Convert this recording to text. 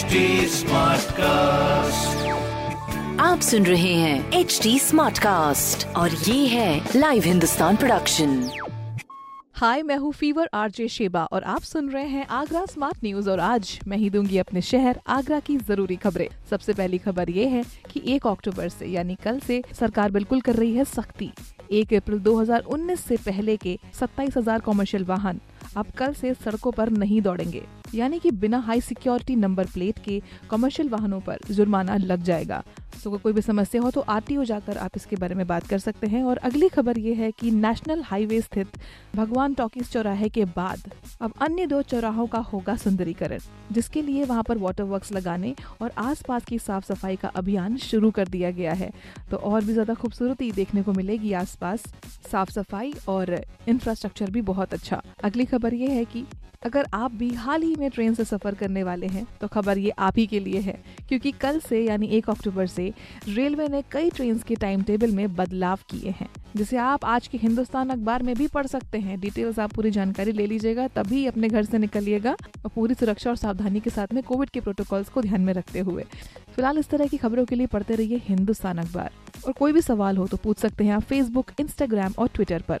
HD Smartcast. आप सुन रहे हैं एच डी स्मार्ट कास्ट और ये है लाइव हिंदुस्तान प्रोडक्शन हाय मैं हूँ फीवर आरजे शेबा और आप सुन रहे हैं आगरा स्मार्ट न्यूज़ और आज मैं ही दूँगी अपने शहर आगरा की ज़रूरी खबरें। सबसे पहली खबर ये है कि एक अक्टूबर से, यानी कल से, सरकार बिल्कुल कर रही है सख्ती। 1 अप्रैल 2019 से पहले के 27,000 कॉमर्शियल वाहन। अब कल से सड़कों पर नहीं दौड़ेंगे। यानी कि बिना हाई सिक्योरिटी नंबर प्लेट के कमर्शियल वाहनों पर जुर्माना लग जाएगा। तो अगर कोई भी समस्या हो तो आरटीओ जाकर आप इसके बारे में बात कर सकते हैं। और अगली खबर ये है कि नेशनल हाईवे स्थित भगवान टॉकीज चौराहे के बाद अब अन्य दो चौराहों का होगा सुंदरीकरण, जिसके लिए वहाँ पर वाटर वर्क्स लगाने और आसपास की साफ़ सफ़ाई का अभियान शुरू कर दिया गया है। तो और भी ज़्यादा खूबसूरती देखने को मिलेगी आसपास। साफ़ सफ़ाई और इंफ्रास्ट्रक्चर भी बहुत अच्छा। अगली खबर ये है कि अगर आप भी हाल ही में ट्रेन से सफ़र करने वाले हैं तो खबर ये आप ही के लिए है, क्योंकि कल से, यानी एक अक्टूबर से, रेलवे ने कई ट्रेन के टाइम टेबल में बदलाव किए हैं, जिसे आप आज के हिंदुस्तान अखबार में भी पढ़ सकते हैं। डिटेल्स आप पूरी जानकारी ले लीजिएगा, तभी अपने घर से निकलिएगा और पूरी सुरक्षा और सावधानी के साथ में कोविड के प्रोटोकॉल्स को ध्यान में रखते हुए। फ़िलहाल इस तरह की खबरों के लिए पढ़ते रहिए हिंदुस्तान अखबार। और कोई भी सवाल हो तो पूछ सकते हैं आप फेसबुक इंस्टाग्राम और ट्विटर पर।